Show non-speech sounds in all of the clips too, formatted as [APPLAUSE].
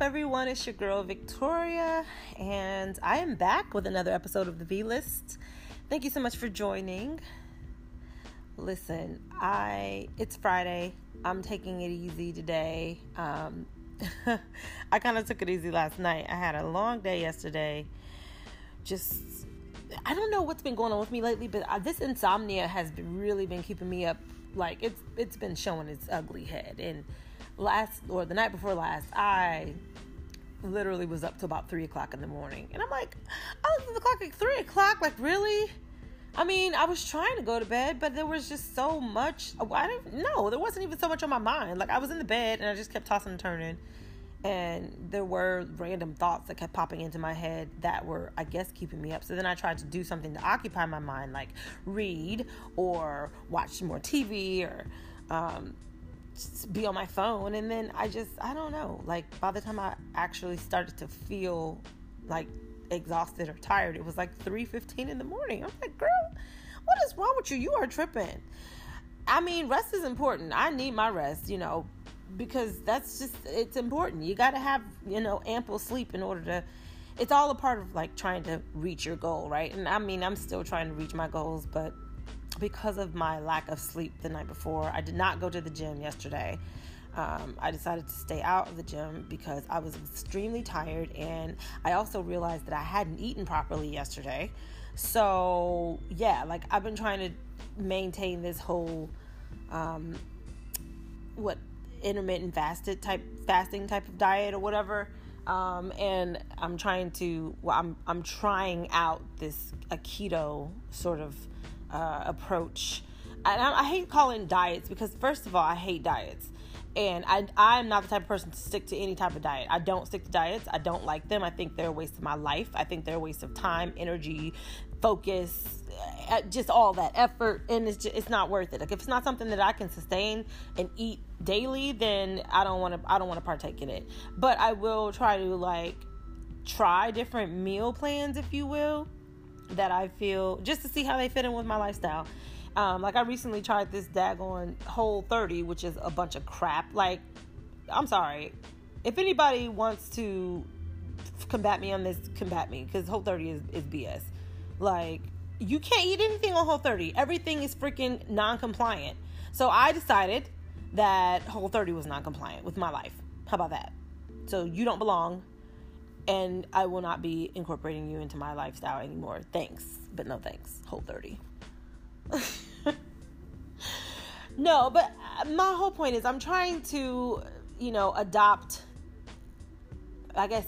up, everyone? It's your girl Victoria, and I am back with another episode of the V List. Thank you so much for joining. Listen, I it's Friday. I'm taking it easy today. Um, [LAUGHS] I kind of took it easy last night. I had a long day yesterday. Just I don't know what's been going on with me lately, but uh, this insomnia has been really been keeping me up. Like it's it's been showing its ugly head and last or the night before last, I literally was up to about three o'clock in the morning. And I'm like, I looked at the clock like three o'clock, like really? I mean, I was trying to go to bed, but there was just so much. I didn't know there wasn't even so much on my mind. Like I was in the bed and I just kept tossing and turning, and there were random thoughts that kept popping into my head that were, I guess, keeping me up. So then I tried to do something to occupy my mind, like read or watch more TV or um, be on my phone and then I just I don't know. Like by the time I actually started to feel like exhausted or tired it was like 3:15 in the morning. I'm like girl what is wrong with you? You are tripping. I mean rest is important. I need my rest you know because that's just it's important. You got to have you know ample sleep in order to it's all a part of like trying to reach your goal right? And I mean I'm still trying to reach my goals but because of my lack of sleep the night before, I did not go to the gym yesterday. Um, I decided to stay out of the gym because I was extremely tired, and I also realized that I hadn't eaten properly yesterday. So, yeah, like I've been trying to maintain this whole um, what intermittent fasted type fasting type of diet or whatever. Um, and I'm trying to well, I'm I'm trying out this a keto sort of uh, approach. And I, I hate calling diets because, first of all, I hate diets and I I'm not the type of person to stick to any type of diet. I don't stick to diets. I don't like them. I think they're a waste of my life. I think they're a waste of time, energy, focus, uh, just all that effort, and it's just, it's not worth it. Like if it's not something that I can sustain and eat daily, then I don't want to I don't want to partake in it. But I will try to like try different meal plans, if you will that I feel just to see how they fit in with my lifestyle. Um, like I recently tried this daggone Whole 30, which is a bunch of crap. Like, I'm sorry. If anybody wants to combat me on this, combat me because Whole 30 is, is BS. Like, you can't eat anything on Whole 30. Everything is freaking non-compliant. So I decided that Whole 30 was non-compliant with my life. How about that? So you don't belong and I will not be incorporating you into my lifestyle anymore. Thanks, but no thanks. Whole 30. [LAUGHS] no, but my whole point is I'm trying to, you know, adopt, I guess,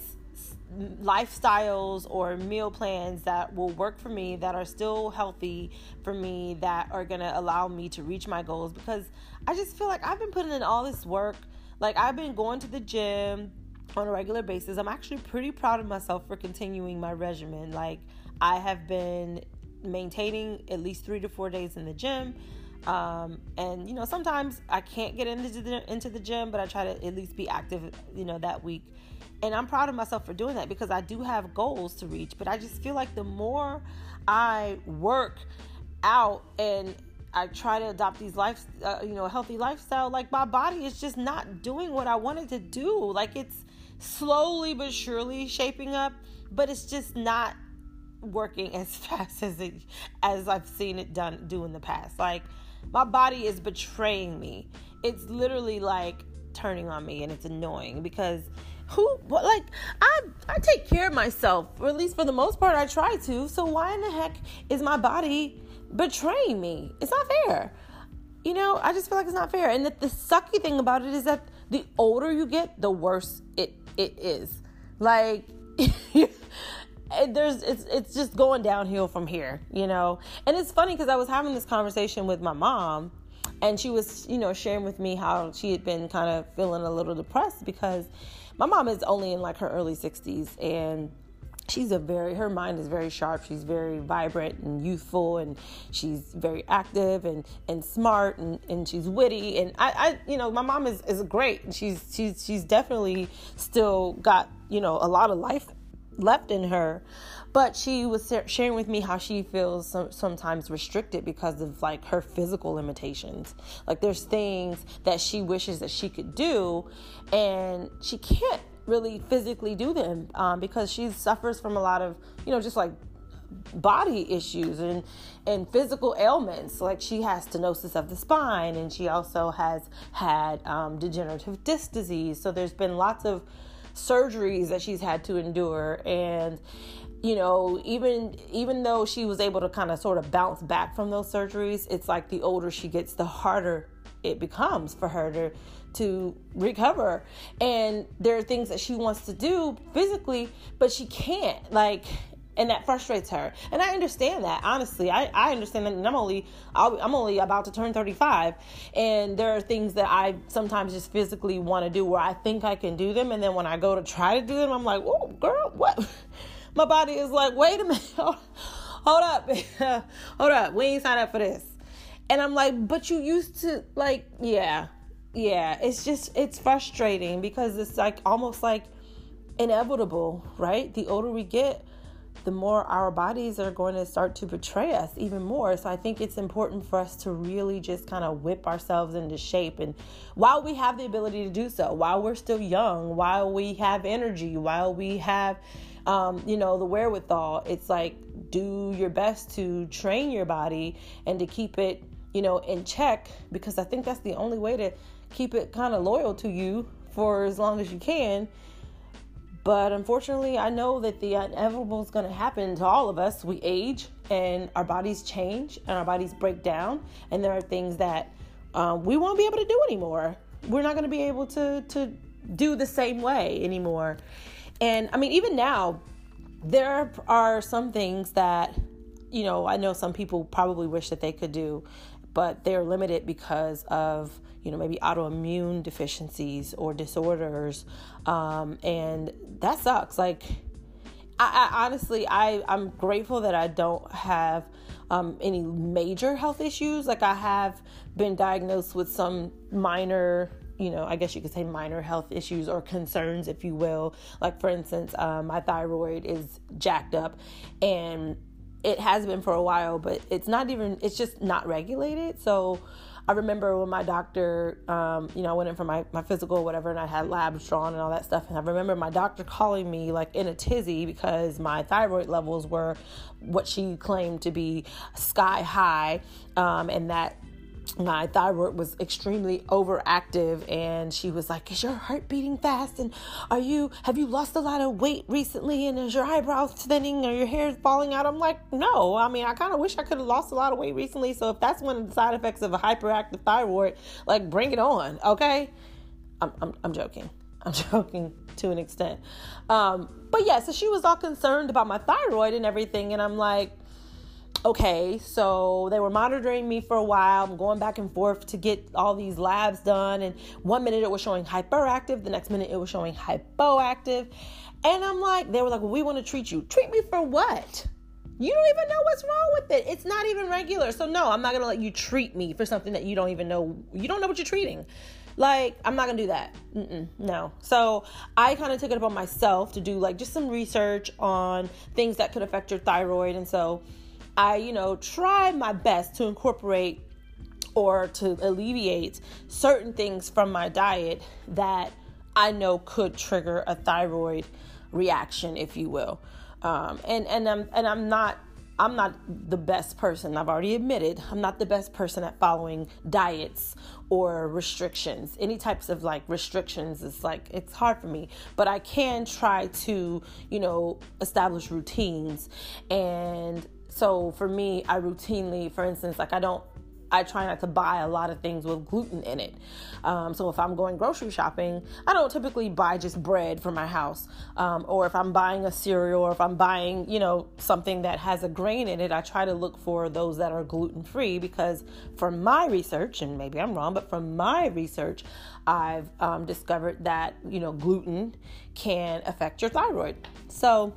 lifestyles or meal plans that will work for me, that are still healthy for me, that are going to allow me to reach my goals because I just feel like I've been putting in all this work. Like, I've been going to the gym on a regular basis. I'm actually pretty proud of myself for continuing my regimen. Like, I have been maintaining at least three to four days in the gym. Um, and you know, sometimes I can't get into the into the gym, but I try to at least be active, you know, that week. And I'm proud of myself for doing that because I do have goals to reach. But I just feel like the more I work out and I try to adopt these life, uh, you know, healthy lifestyle, like my body is just not doing what I wanted to do. Like it's slowly but surely shaping up, but it's just not working [LAUGHS] as fast as it as I've seen it done do in the past. Like my body is betraying me. It's literally like turning on me and it's annoying because who like I I take care of myself, or at least for the most part I try to. So why in the heck is my body betraying me? It's not fair. You know, I just feel like it's not fair. And the, the sucky thing about it is that the older you get, the worse it it is. Like [LAUGHS] there's it's it's just going downhill from here, you know. And it's funny because I was having this conversation with my mom and she was, you know, sharing with me how she had been kind of feeling a little depressed because my mom is only in like her early 60s and she's a very her mind is very sharp. She's very vibrant and youthful and she's very active and and smart and, and she's witty. And I, I you know my mom is, is great. And she's she's she's definitely still got you know a lot of life left in her. But she was sharing with me how she feels some, sometimes restricted because of like her physical limitations. Like there's things that she wishes that she could do and she can't really physically do them um, because she suffers from a lot of, you know, just like body issues and and physical ailments. Like she has stenosis of the spine and she also has had um, degenerative disc disease. So there's been lots of surgeries that she's had to endure. And you know even even though she was able to kind of sort of bounce back from those surgeries it's like the older she gets the harder it becomes for her to to recover. And there are things that she wants to do physically but she can't like and that frustrates her. And i understand that honestly. I, I understand that and i'm only i am only about to turn 35 and there are things that i sometimes just physically want to do where i think i can do them and then when i go to try to do them i'm like oh girl what? [LAUGHS] My body is like wait a minute [LAUGHS] hold up [LAUGHS] hold up we ain't signed up for this. And i'm like but you used to like yeah yeah it's just it's frustrating because it's like almost like inevitable right the older we get the more our bodies are going to start to betray us even more. So I think it's important for us to really just kind of whip ourselves into shape. And while we have the ability to do so, while we're still young, while we have energy, while we have, um, you know, the wherewithal, it's like do your best to train your body and to keep it, you know, in check because I think that's the only way to keep it kind of loyal to you for as long as you can but unfortunately, I know that the inevitable is going to happen to all of us. We age and our bodies change and our bodies break down, and there are things that um, we won't be able to do anymore. We're not going to be able to to do the same way anymore. And I mean, even now, there are some things that you know I know some people probably wish that they could do, but they're limited because of you know, maybe autoimmune deficiencies or disorders. Um, and that sucks. Like, I, I, honestly, I, I'm grateful that I don't have um, any major health issues. Like, I have been diagnosed with some minor you know, I guess you could say minor health issues or concerns, if you will. Like, for instance, um, my thyroid is jacked up and it has been for a while, but it's not even, it's just not regulated. So, I remember when my doctor, um, you know, I went in for my, my physical whatever, and I had labs drawn and all that stuff. And I remember my doctor calling me like in a tizzy because my thyroid levels were what she claimed to be sky high, um, and that my thyroid was extremely overactive and she was like is your heart beating fast? And are you have you lost a lot of weight recently? And is your eyebrows thinning? Or your hair falling out? I'm like no. I mean i kind of wish i could have lost a lot of weight recently so if that's one of the side effects of a hyperactive thyroid like bring it on okay? I'm, I'm, I'm joking. I'm [LAUGHS] joking to an extent. Um, but yeah so she was all concerned about my thyroid and everything and i'm like okay, so they were monitoring me for a while. I'm going back and forth to get all these labs done. And one minute it was showing hyperactive, the next minute it was showing hypoactive. And I'm like, they were like, well, we want to treat you. Treat me for what? You don't even know what's wrong with it. It's not even regular. So, no, I'm not going to let you treat me for something that you don't even know. You don't know what you're treating. Like, I'm not going to do that. Mm-mm, no. So, I kind of took it upon myself to do like just some research on things that could affect your thyroid. And so, I, you know, try my best to incorporate or to alleviate certain things from my diet that I know could trigger a thyroid reaction, if you will. Um, and and I'm and I'm not I'm not the best person. I've already admitted I'm not the best person at following diets or restrictions. Any types of like restrictions is like it's hard for me, but I can try to, you know, establish routines and so for me, I routinely, for instance, like I don't I try not to buy a lot of things with gluten in it. Um, so if I'm going grocery shopping, I don't typically buy just bread for my house. Um, or if I'm buying a cereal or if I'm buying, you know, something that has a grain in it, I try to look for those that are gluten free because from my research, and maybe I'm wrong, but from my research, I've um, discovered that, you know, gluten can affect your thyroid. So,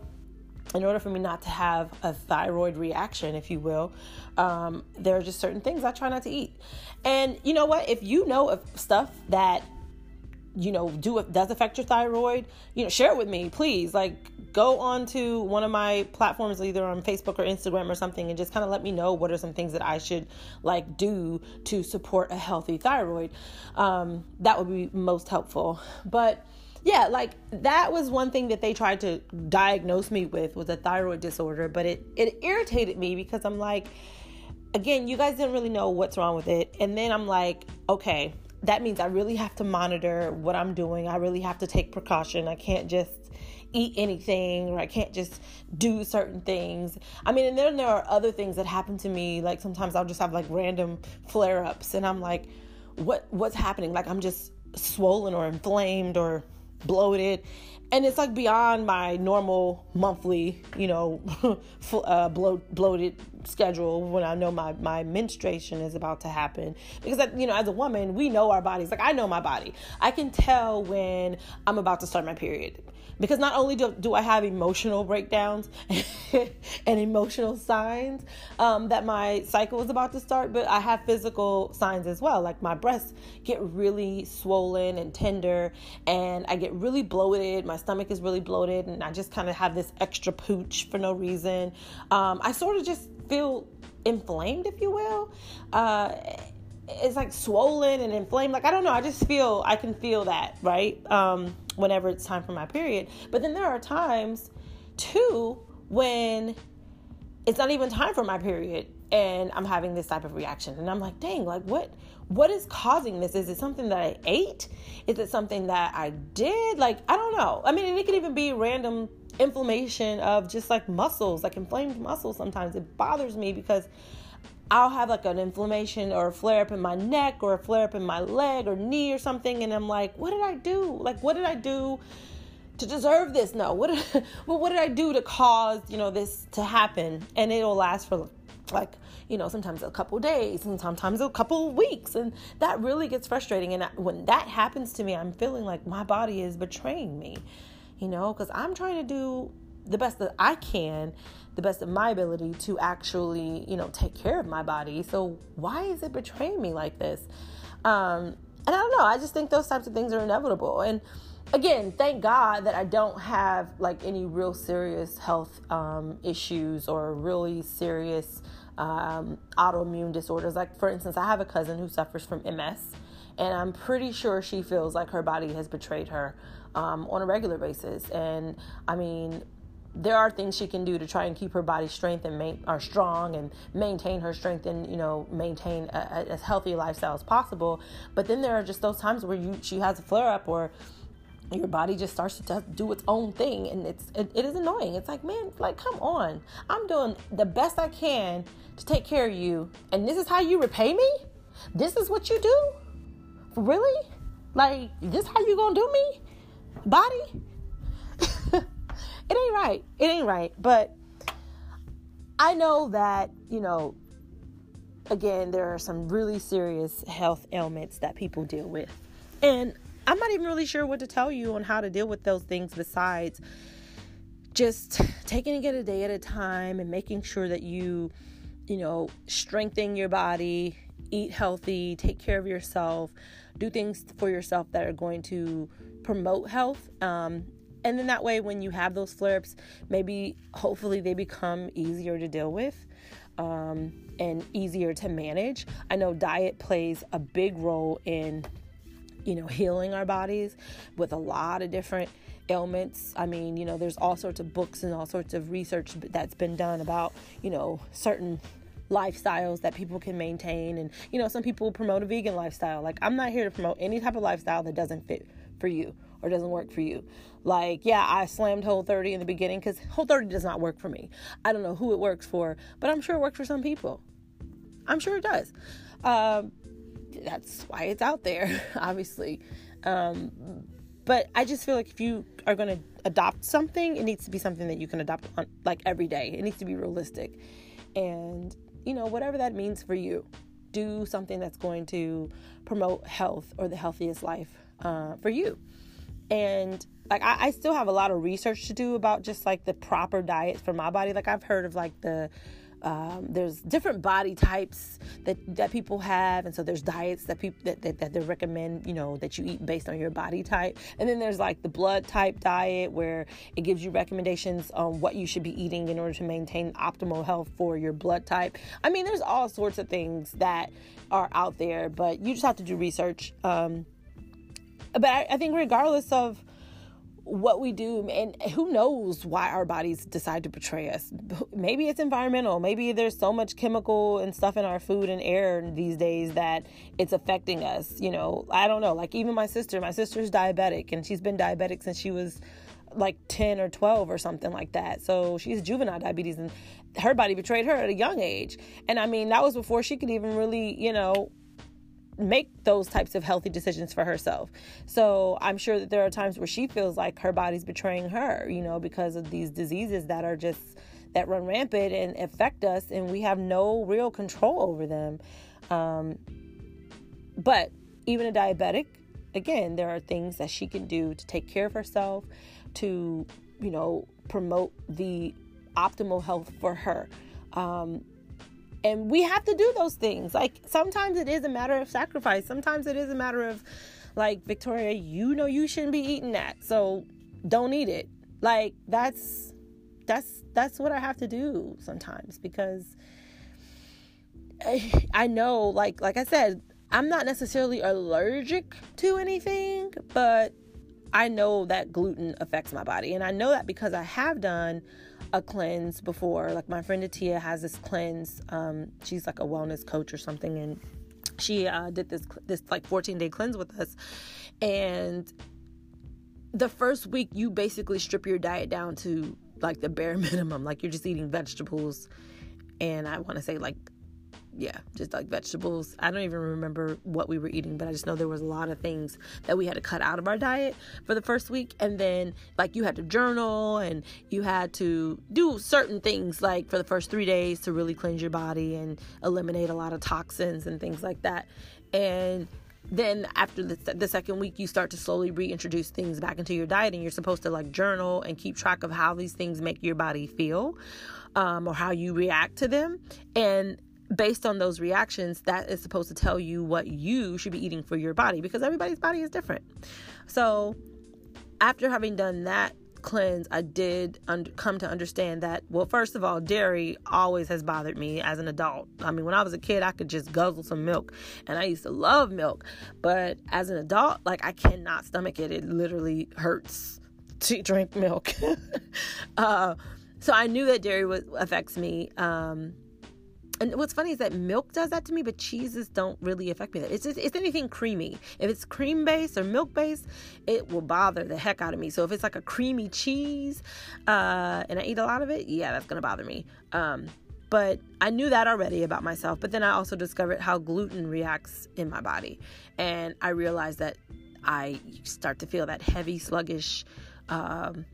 in order for me not to have a thyroid reaction, if you will, um, there are just certain things I try not to eat. And you know what? If you know of stuff that you know do does affect your thyroid, you know, share it with me, please. Like go on to one of my platforms, either on Facebook or Instagram or something, and just kind of let me know what are some things that I should like do to support a healthy thyroid. Um, that would be most helpful. But yeah, like that was one thing that they tried to diagnose me with was a thyroid disorder, but it it irritated me because I'm like again, you guys didn't really know what's wrong with it. And then I'm like, okay, that means I really have to monitor what I'm doing. I really have to take precaution. I can't just eat anything or I can't just do certain things. I mean, and then there are other things that happen to me. Like sometimes I'll just have like random flare ups and I'm like, what what's happening? Like I'm just swollen or inflamed or bloated. And it's like beyond my normal monthly, you know, [LAUGHS] uh, blo- bloated schedule when I know my my menstruation is about to happen. Because you know, as a woman, we know our bodies. Like I know my body. I can tell when I'm about to start my period because not only do, do I have emotional breakdowns [LAUGHS] and emotional signs um, that my cycle is about to start, but I have physical signs as well. Like my breasts get really swollen and tender, and I get really bloated. My stomach is really bloated, and I just kind of have this extra pooch for no reason. Um, I sort of just feel inflamed, if you will. Uh, it's like swollen and inflamed. Like I don't know. I just feel I can feel that right um, whenever it's time for my period. But then there are times too when it's not even time for my period and I'm having this type of reaction. And I'm like, dang, like what what is causing this? Is it something that I ate? Is it something that I did? Like I don't know. I mean, it could even be random inflammation of just like muscles, like inflamed muscles. Sometimes it bothers me because I'll have like an inflammation or a flare up in my neck or a flare up in my leg or knee or something, and I'm like, what did I do? Like, what did I do to deserve this? No, what did, [LAUGHS] well, what did I do to cause you know this to happen? And it'll last for like you know sometimes a couple days and sometimes a couple weeks, and that really gets frustrating. And when that happens to me, I'm feeling like my body is betraying me, you know, because I'm trying to do the best that I can the best of my ability to actually, you know, take care of my body. So why is it betraying me like this? Um, and I don't know. I just think those types of things are inevitable. And again, thank God that I don't have like any real serious health um, issues or really serious um, autoimmune disorders. Like, for instance, I have a cousin who suffers from MS, and I'm pretty sure she feels like her body has betrayed her um, on a regular basis. And I mean, there are things she can do to try and keep her body strength and main, or strong and maintain her strength and you know maintain a, a, as healthy a lifestyle as possible. But then there are just those times where you she has a flare up or your body just starts to do its own thing. And it's it, it is annoying. It's like man like come on. I'm doing the best i can to take care of you. And this is how you repay me? This is what you do really like this how you gonna do me body [LAUGHS] it ain't right. It ain't right. But I know that, you know, again, there are some really serious health ailments that people deal with. And I'm not even really sure what to tell you on how to deal with those things besides just taking it a day at a time and making sure that you, you know, strengthen your body, eat healthy, take care of yourself, do things for yourself that are going to promote health um, and then that way when you have those flare-ups maybe hopefully they become easier to deal with um, and easier to manage. I know diet plays a big role in you know healing our bodies with a lot of different ailments. I mean you know there's all sorts of books and all sorts of research that's been done about you know certain lifestyles that people can maintain and you know some people promote a vegan lifestyle like i'm not here to promote any type of lifestyle that doesn't fit for you or doesn't work for you. Like, yeah, I slammed Whole 30 in the beginning because Whole 30 does not work for me. I don't know who it works for, but I'm sure it works for some people. I'm sure it does. Um, that's why it's out there, [LAUGHS] obviously. Um, but I just feel like if you are going to adopt something, it needs to be something that you can adopt on like every day. It needs to be realistic. And, you know, whatever that means for you, do something that's going to promote health or the healthiest life uh, for you. And like I, I, still have a lot of research to do about just like the proper diet for my body. Like i've heard of like the um, there's different body types that, that people have and so there's diets that people that, that, that they recommend you know that you eat based on your body type. And then there's like the blood type diet where it gives you recommendations on what you should be eating in order to maintain optimal health for your blood type. I mean there's all sorts of things that are out there but you just have to do research. Um, but I, I think regardless of what we do and who knows why our bodies decide to betray us. [LAUGHS] Maybe it's environmental. Maybe there's so much chemical and stuff in our food and air these days that it's affecting us you know? I don't know. Like even my sister my sister's diabetic and she's been diabetic since she was like 10 or 12 or something like that. So she's juvenile diabetes and her body betrayed her at a young age. And i mean that was before she could even really you know make those types of healthy decisions for herself. So I'm sure that there are times where she feels like her body's betraying her, you know, because of these diseases that are just that run rampant and affect us, and we have no real control over them. Um, but even a diabetic, again, there are things that she can do to take care of herself, to you know promote the optimal health for her. Um, and we have to do those things. Like sometimes it is a matter of sacrifice. Sometimes it is a matter of like Victoria, you know you shouldn't be eating that. So don't eat it. Like that's that's that's what I have to do sometimes because I, I know like like I said, I'm not necessarily allergic to anything, but I know that gluten affects my body and I know that because I have done a cleanse before. Like my friend Atia has this cleanse. Um, she's like a wellness coach or something, and she uh, did this this like 14 day cleanse with us. And the first week, you basically strip your diet down to like the bare [LAUGHS] minimum. Like you're just eating vegetables, and I want to say like yeah, just like vegetables. I don't even remember what we were eating, but I just know there was a lot of things that we had to cut out of our diet for the first week. And then, like, you had to journal and you had to do certain things, like for the first three days to really cleanse your body and eliminate a lot of toxins and things like that. And then after the, the second week you start to slowly reintroduce things back into your diet and you're supposed to like journal and keep track of how these things make your body feel um, or how you react to them and based on those reactions, that is supposed to tell you what you should be eating for your body because everybody's body is different. So, after having done that cleanse, I did un- come to understand that, well, first of all, dairy always has bothered me as an adult. I mean, when I was a kid, I could just guzzle some milk and I used to love milk. But as an adult, like, I cannot stomach it. It literally hurts to [LAUGHS] drink milk. [LAUGHS] uh, so I knew that dairy was, affects me. Um, and what's funny is that milk does that to me, but cheeses don't really affect me. That it's just, it's anything creamy. If it's cream based or milk based, it will bother the heck out of me. So if it's like a creamy cheese, uh, and I eat a lot of it, yeah, that's gonna bother me. Um, but I knew that already about myself. But then I also discovered how gluten reacts in my body, and I realized that I start to feel that heavy, sluggish, um,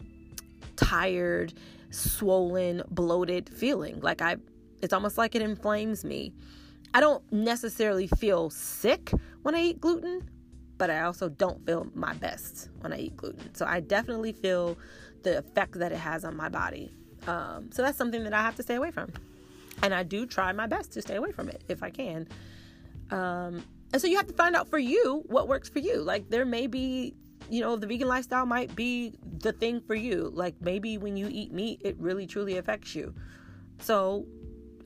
tired, swollen, bloated feeling. Like I it's almost like it inflames me. I don't necessarily feel sick when I eat gluten, but I also don't feel my best when I eat gluten. So I definitely feel the effect that it has on my body. Um, so that's something that I have to stay away from. And I do try my best to stay away from it if I can. Um, and so you have to find out for you what works for you. Like there may be, you know, the vegan lifestyle might be the thing for you. Like maybe when you eat meat, it really truly affects you. So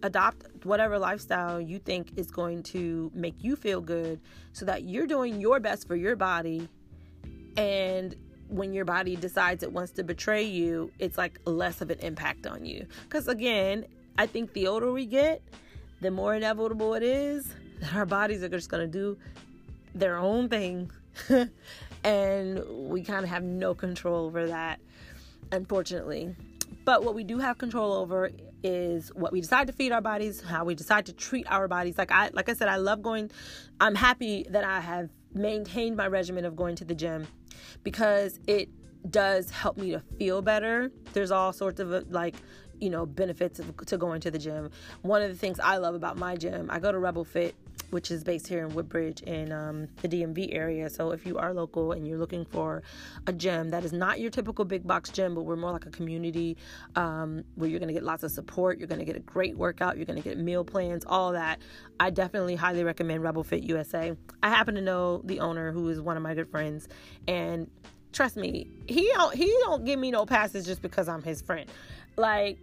adopt whatever lifestyle you think is going to make you feel good so that you're doing your best for your body. And when your body decides it wants to betray you it's like less of an impact on you. Because again i think the older we get the more inevitable it is that our bodies are just going to do their own thing. [LAUGHS] And we kind of have no control over that unfortunately. But what we do have control over is what we decide to feed our bodies, how we decide to treat our bodies. Like I like I said, I love going I'm happy that I have maintained my regimen of going to the gym because it does help me to feel better. There's all sorts of uh, like you know benefits of, to going to the gym. One of the things I love about my gym, I go to Rebel Fit which is based here in Woodbridge in um, the DMV area. So if you are local and you're looking for a gym that is not your typical big box gym, but we're more like a community um, where you're going to get lots of support, you're going to get a great workout, you're going to get meal plans, all that. I definitely highly recommend Rebel Fit USA. I happen to know the owner who is one of my good friends, and trust me, he don't he don't give me no passes just because I'm his friend. Like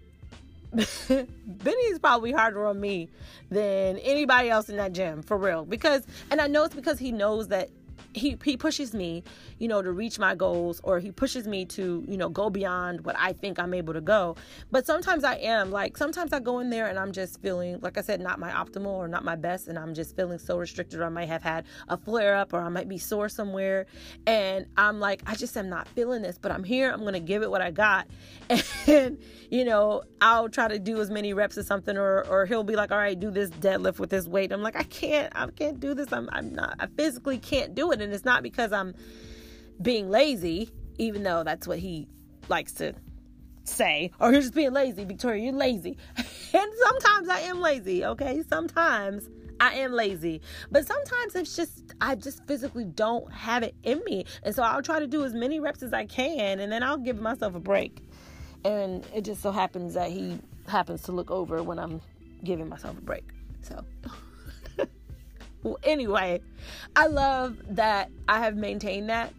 [LAUGHS] Benny's probably harder on me than anybody else in that gym for real. Because, and I know it's because he knows that he he pushes me, you know, to reach my goals or he pushes me to, you know, go beyond what I think I'm able to go. But sometimes I am like sometimes I go in there and I'm just feeling like I said not my optimal or not my best and I'm just feeling so restricted or I might have had a flare up or I might be sore somewhere and I'm like I just am not feeling this, but I'm here, I'm going to give it what I got. [LAUGHS] And you know, I'll try to do as many reps as something or or he'll be like, "All right, do this deadlift with this weight." I'm like, "I can't. I can't do this. I'm I'm not I physically can't do it." And it's not because I'm being lazy, even though that's what he likes to say, or you're just being lazy, Victoria, you're lazy. [LAUGHS] and sometimes I am lazy, okay? Sometimes I am lazy. But sometimes it's just I just physically don't have it in me. And so I'll try to do as many reps as I can and then I'll give myself a break. And it just so happens that he happens to look over when I'm giving myself a break. So [LAUGHS] anyway, I love that I have maintained that.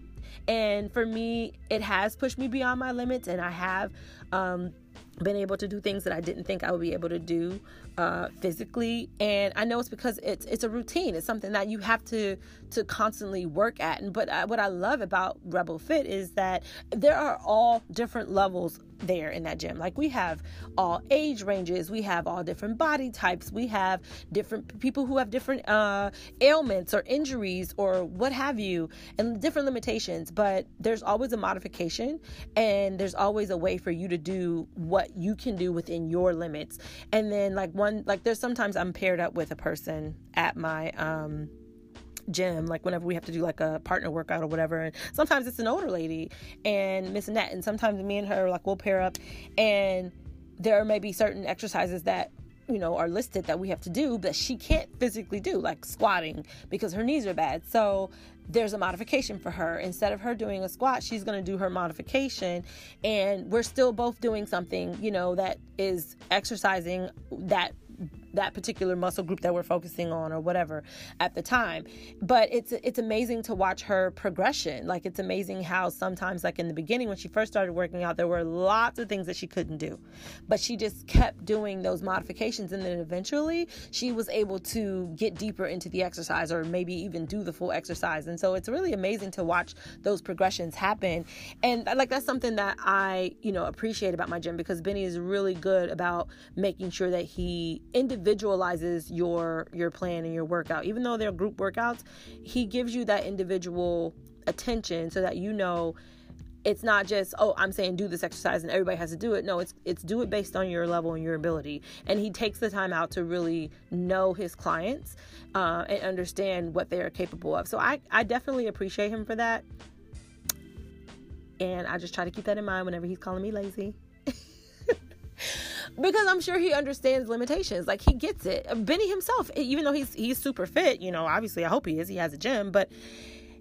And for me, it has pushed me beyond my limits, and I have um, been able to do things that I didn't think I would be able to do uh, physically. And I know it's because it's it's a routine. It's something that you have to to constantly work at. And but I, what I love about Rebel Fit is that there are all different levels there in that gym. Like we have all age ranges, we have all different body types, we have different people who have different uh, ailments or injuries or what have you, and different limitations. But there's always a modification, and there's always a way for you to do what you can do within your limits. And then like one, like there's sometimes I'm paired up with a person at my um gym, like whenever we have to do like a partner workout or whatever. And sometimes it's an older lady and Miss Annette, and sometimes me and her like we'll pair up, and there may be certain exercises that you know are listed that we have to do but she can't physically do like squatting because her knees are bad so there's a modification for her instead of her doing a squat she's going to do her modification and we're still both doing something you know that is exercising that that particular muscle group that we're focusing on or whatever at the time. But it's it's amazing to watch her progression. Like it's amazing how sometimes like in the beginning when she first started working out there were lots of things that she couldn't do. But she just kept doing those modifications and then eventually she was able to get deeper into the exercise or maybe even do the full exercise. And so it's really amazing to watch those progressions happen. And like that's something that I you know appreciate about my gym because Benny is really good about making sure that he individually individualizes your your plan and your workout. Even though they're group workouts, he gives you that individual attention so that you know it's not just oh i'm saying do this exercise and everybody has to do it. No it's it's do it based on your level and your ability. And he takes the time out to really know his clients uh, and understand what they are capable of. So i i definitely appreciate him for that. And i just try to keep that in mind whenever he's calling me lazy because I'm sure he understands limitations. Like he gets it. Benny himself, even though he's he's super fit, you know, obviously I hope he is. He has a gym, but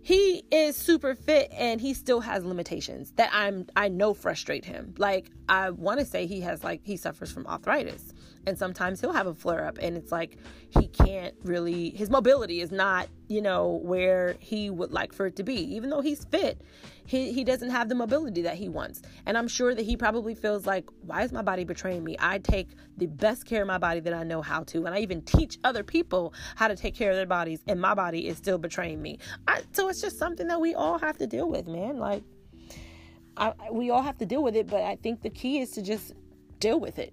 he is super fit and he still has limitations that I'm I know frustrate him. Like I want to say he has like he suffers from arthritis and sometimes he'll have a flare up and it's like he can't really his mobility is not, you know, where he would like for it to be. Even though he's fit, he he doesn't have the mobility that he wants. And I'm sure that he probably feels like why is my body betraying me? I take the best care of my body that I know how to and I even teach other people how to take care of their bodies and my body is still betraying me. I, so it's just something that we all have to deal with, man. Like I, we all have to deal with it, but I think the key is to just deal with it.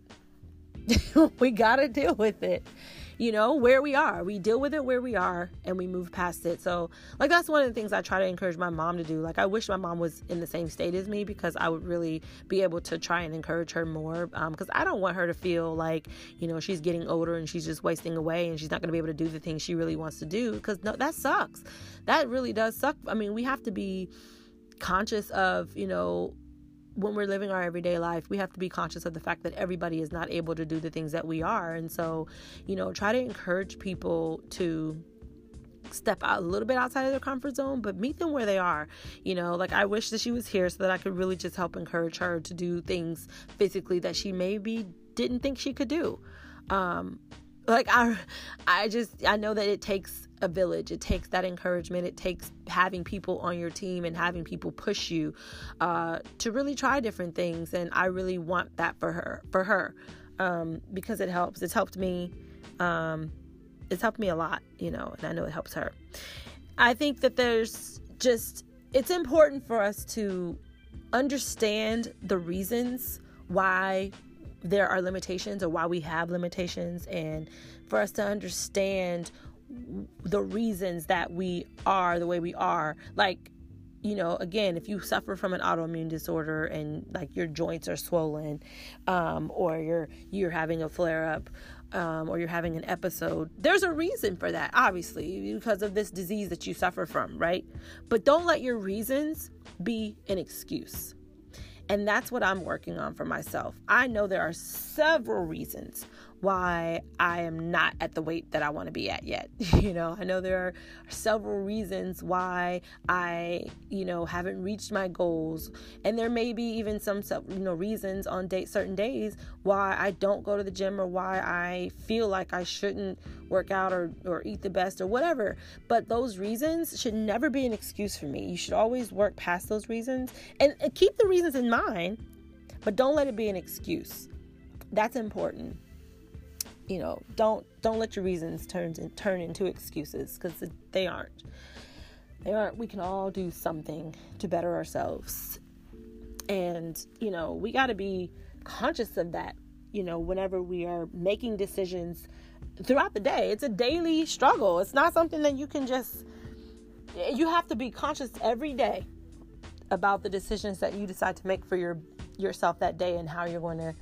[LAUGHS] we got to deal with it. You know, where we are. We deal with it where we are and we move past it. So, like, that's one of the things I try to encourage my mom to do. Like, I wish my mom was in the same state as me because I would really be able to try and encourage her more. Because um, I don't want her to feel like, you know, she's getting older and she's just wasting away and she's not going to be able to do the things she really wants to do. Because, no, that sucks. That really does suck. I mean, we have to be conscious of, you know, when we're living our everyday life, we have to be conscious of the fact that everybody is not able to do the things that we are. And so, you know, try to encourage people to step out a little bit outside of their comfort zone, but meet them where they are. You know, like I wish that she was here so that I could really just help encourage her to do things physically that she maybe didn't think she could do. Um, like I, I just I know that it takes a village. It takes that encouragement. It takes having people on your team and having people push you uh, to really try different things. And I really want that for her, for her, um, because it helps. It's helped me. Um, it's helped me a lot, you know, and I know it helps her. I think that there's just, it's important for us to understand the reasons why there are limitations or why we have limitations and for us to understand the reasons that we are the way we are. Like you know again if you suffer from an autoimmune disorder and like your joints are swollen um, or you're you're having a flare up um, or you're having an episode there's a reason for that obviously because of this disease that you suffer from right? But don't let your reasons be an excuse. And that's what I'm working on for myself. I know there are several reasons why I am not at the weight that I want to be at yet. [LAUGHS] You know, I know there are several reasons why I, you know, haven't reached my goals. And there may be even some, you know, reasons on date certain days why I don't go to the gym or why I feel like I shouldn't work out or, or eat the best or whatever. But those reasons should never be an excuse for me. You should always work past those reasons and, and keep the reasons in mind, but don't let it be an excuse. That's important you know don't don't let your reasons turn turn into excuses because they aren't. They aren't. We can all do something to better ourselves. And you know we got to be conscious of that you know whenever we are making decisions throughout the day. It's a daily struggle. It's not something that you can just you have to be conscious every day about the decisions that you decide to make for your yourself that day and how you're going to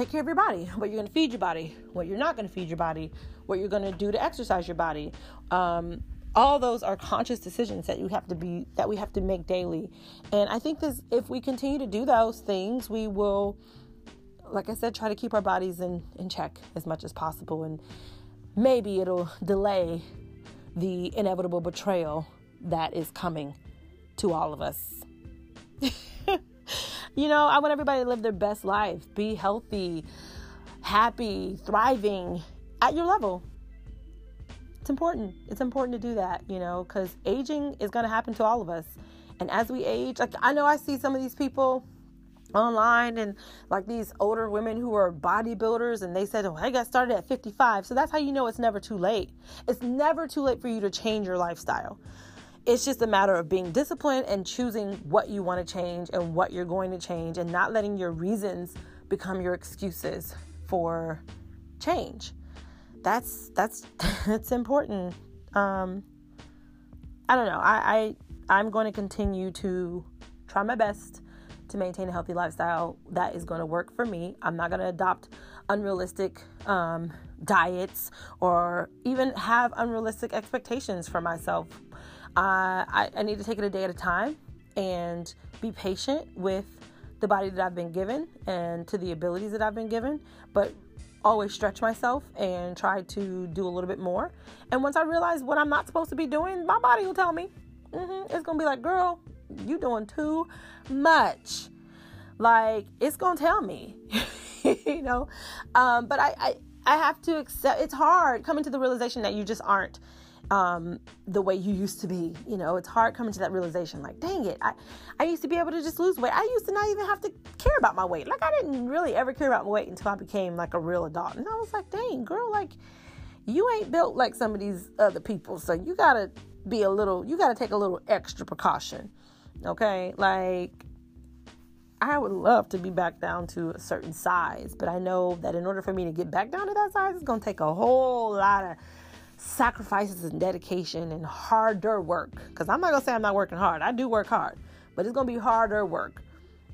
take care of your body, what you're going to feed your body, what you're not going to feed your body, what you're going to do to exercise your body. Um, all those are conscious decisions that you have to be that we have to make daily. And I think this if we continue to do those things, we will like I said try to keep our bodies in in check as much as possible and maybe it'll delay the inevitable betrayal that is coming to all of us. [LAUGHS] You know, I want everybody to live their best life, be healthy, happy, thriving at your level. It's important. It's important to do that, you know, because aging is going to happen to all of us. And as we age, like I know I see some of these people online and like these older women who are bodybuilders and they said, Oh, I got started at 55. So that's how you know it's never too late. It's never too late for you to change your lifestyle. It's just a matter of being disciplined and choosing what you want to change and what you're going to change and not letting your reasons become your excuses for change. That's that's [LAUGHS] that's important. Um I don't know. I, I I'm going to continue to try my best to maintain a healthy lifestyle that is going to work for me. I'm not going to adopt unrealistic um, diets or even have unrealistic expectations for myself uh, I, I need to take it a day at a time and be patient with the body that I've been given and to the abilities that I've been given, but always stretch myself and try to do a little bit more. And once I realize what I'm not supposed to be doing, my body will tell me. Mm-hmm. It's gonna be like, girl, you doing too much. Like it's gonna tell me, [LAUGHS] you know. Um, but I, I I have to accept. It's hard coming to the realization that you just aren't um, the way you used to be. You know, it's hard coming to that realization like, dang it, I, I used to be able to just lose weight. I used to not even have to care about my weight. Like, I didn't really ever care about my weight until I became like a real adult. And I was like, dang, girl, like, you ain't built like some of these other people. So you gotta be a little, you gotta take a little extra precaution. Okay? Like, I would love to be back down to a certain size, but I know that in order for me to get back down to that size, it's gonna take a whole lot of sacrifices and dedication and harder work. Because I'm not going to say I'm not working hard. I do work hard, but it's going to be harder work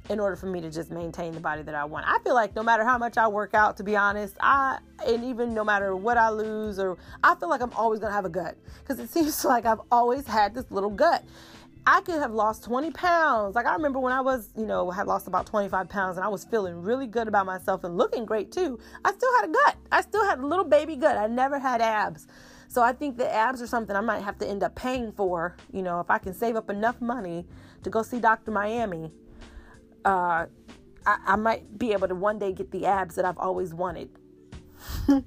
in order for me to just maintain the body that I want. I feel like no matter how much I work out, to be honest, I, and even no matter what I lose, or I feel like I'm always going to have a gut. Because it [LAUGHS] seems like I've always had this little gut. I could have lost 20 pounds. Like I remember when I was, you know, had lost about 25 pounds and I was feeling really good about myself and looking great too. I still had a gut. I still had a little baby gut. I never had abs. So I think the abs are something I might have to end up paying for. You know, if I can save up enough money to go see Dr. Miami, uh, I, I might be able to one day get the abs that I've always wanted. [LAUGHS]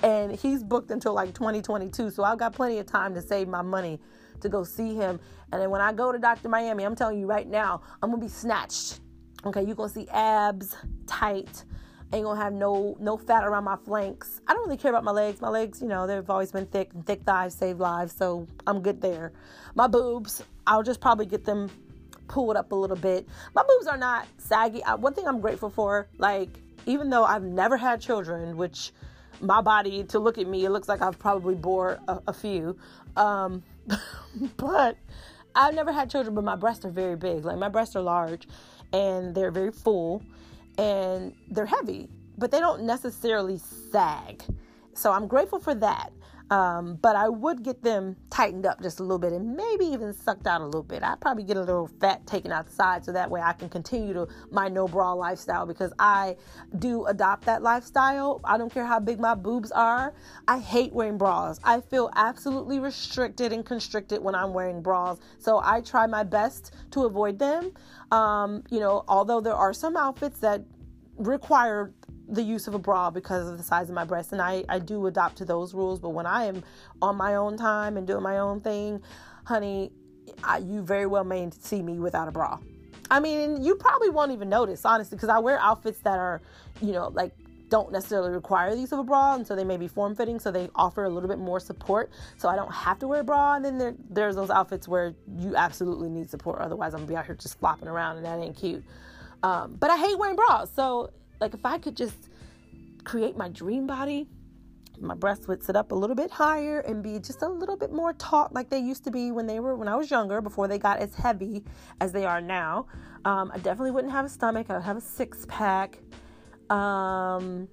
and he's booked until like 2022, so I've got plenty of time to save my money to go see him. And then when I go to Dr. Miami, I'm telling you right now, I'm gonna be snatched. Okay, you're gonna see abs, tight, ain't gonna have no no fat around my flanks. I don't really care about my legs. My legs, you know, they've always been thick and thick thighs save lives, so I'm good there. My boobs, I'll just probably get them pulled up a little bit. My boobs are not saggy. I, one thing I'm grateful for, like even though I've never had children, which my body to look at me, it looks like I've probably bore a, a few. Um, [LAUGHS] but I've never had children, but my breasts are very big. Like my breasts are large and they're very full and they're heavy, but they don't necessarily sag. So I'm grateful for that. Um, but I would get them tightened up just a little bit and maybe even sucked out a little bit. I'd probably get a little fat taken outside so that way I can continue to my no bra lifestyle because I do adopt that lifestyle. I don't care how big my boobs are. I hate wearing bras. I feel absolutely restricted and constricted when I'm wearing bras. So I try my best to avoid them. Um, you know, although there are some outfits that require the use of a bra because of the size of my breasts and I, I do adopt to those rules but when i am on my own time and doing my own thing honey I, you very well may see me without a bra. I mean you probably won't even notice honestly because i wear outfits that are you know like don't necessarily require the use of a bra and so they may be form fitting so they offer a little bit more support so i don't have to wear a bra and then there, there's those outfits where you absolutely need support otherwise i'm gonna be out here just flopping around and that ain't cute. Um, but i hate wearing bras so like if I could just create my dream body, my breasts would sit up a little bit higher and be just a little bit more taut like they used to be when they were when I was younger before they got as heavy as they are now. Um, I definitely wouldn't have a stomach. I would have a six pack. Um,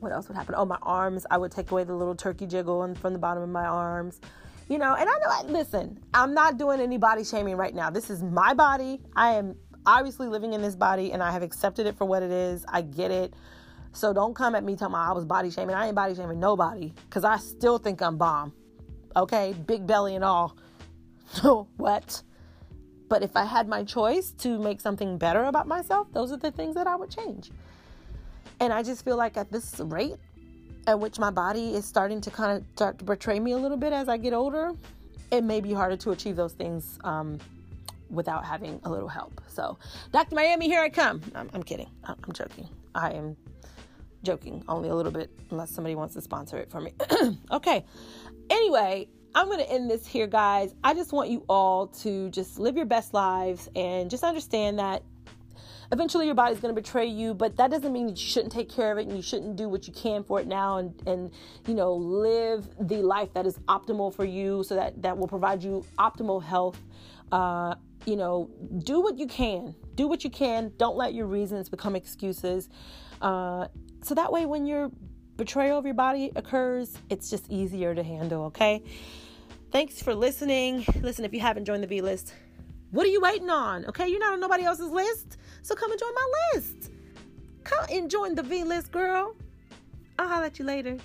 what else would happen? Oh, my arms. I would take away the little turkey jiggle from the bottom of my arms. You know, and I know. Listen, I'm not doing any body shaming right now. This is my body. I am obviously living in this body and I have accepted it for what it is. I get it. So don't come at me talking about I was body shaming. I ain't body shaming nobody because I still think I'm bomb. Okay, big belly and all. [LAUGHS] So what? But if I had my choice to make something better about myself, those are the things that I would change. And I just feel like at this rate at which my body is starting to kind of start to betray me a little bit as I get older, it may be harder to achieve those things um, without having a little help. So, Dr. Miami, here I come. I'm, I'm kidding. I'm, joking. I am joking only a little bit, unless somebody wants to sponsor it for me. [CLEARS THROAT] okay. Anyway, I'm going to end this here, guys. I just want you all to just live your best lives and just understand that eventually your body's going to betray you but that doesn't mean that you shouldn't take care of it and you shouldn't do what you can for it now and and you know live the life that is optimal for you so that that will provide you optimal health uh, you know, do what you can. Do what you can. Don't let your reasons become excuses. Uh, so that way, when your betrayal of your body occurs, it's just easier to handle, okay? Thanks for listening. Listen, if you haven't joined the V list, what are you waiting on? Okay, you're not on nobody else's list, so come and join my list. Come and join the V list, girl. I'll holler at you later.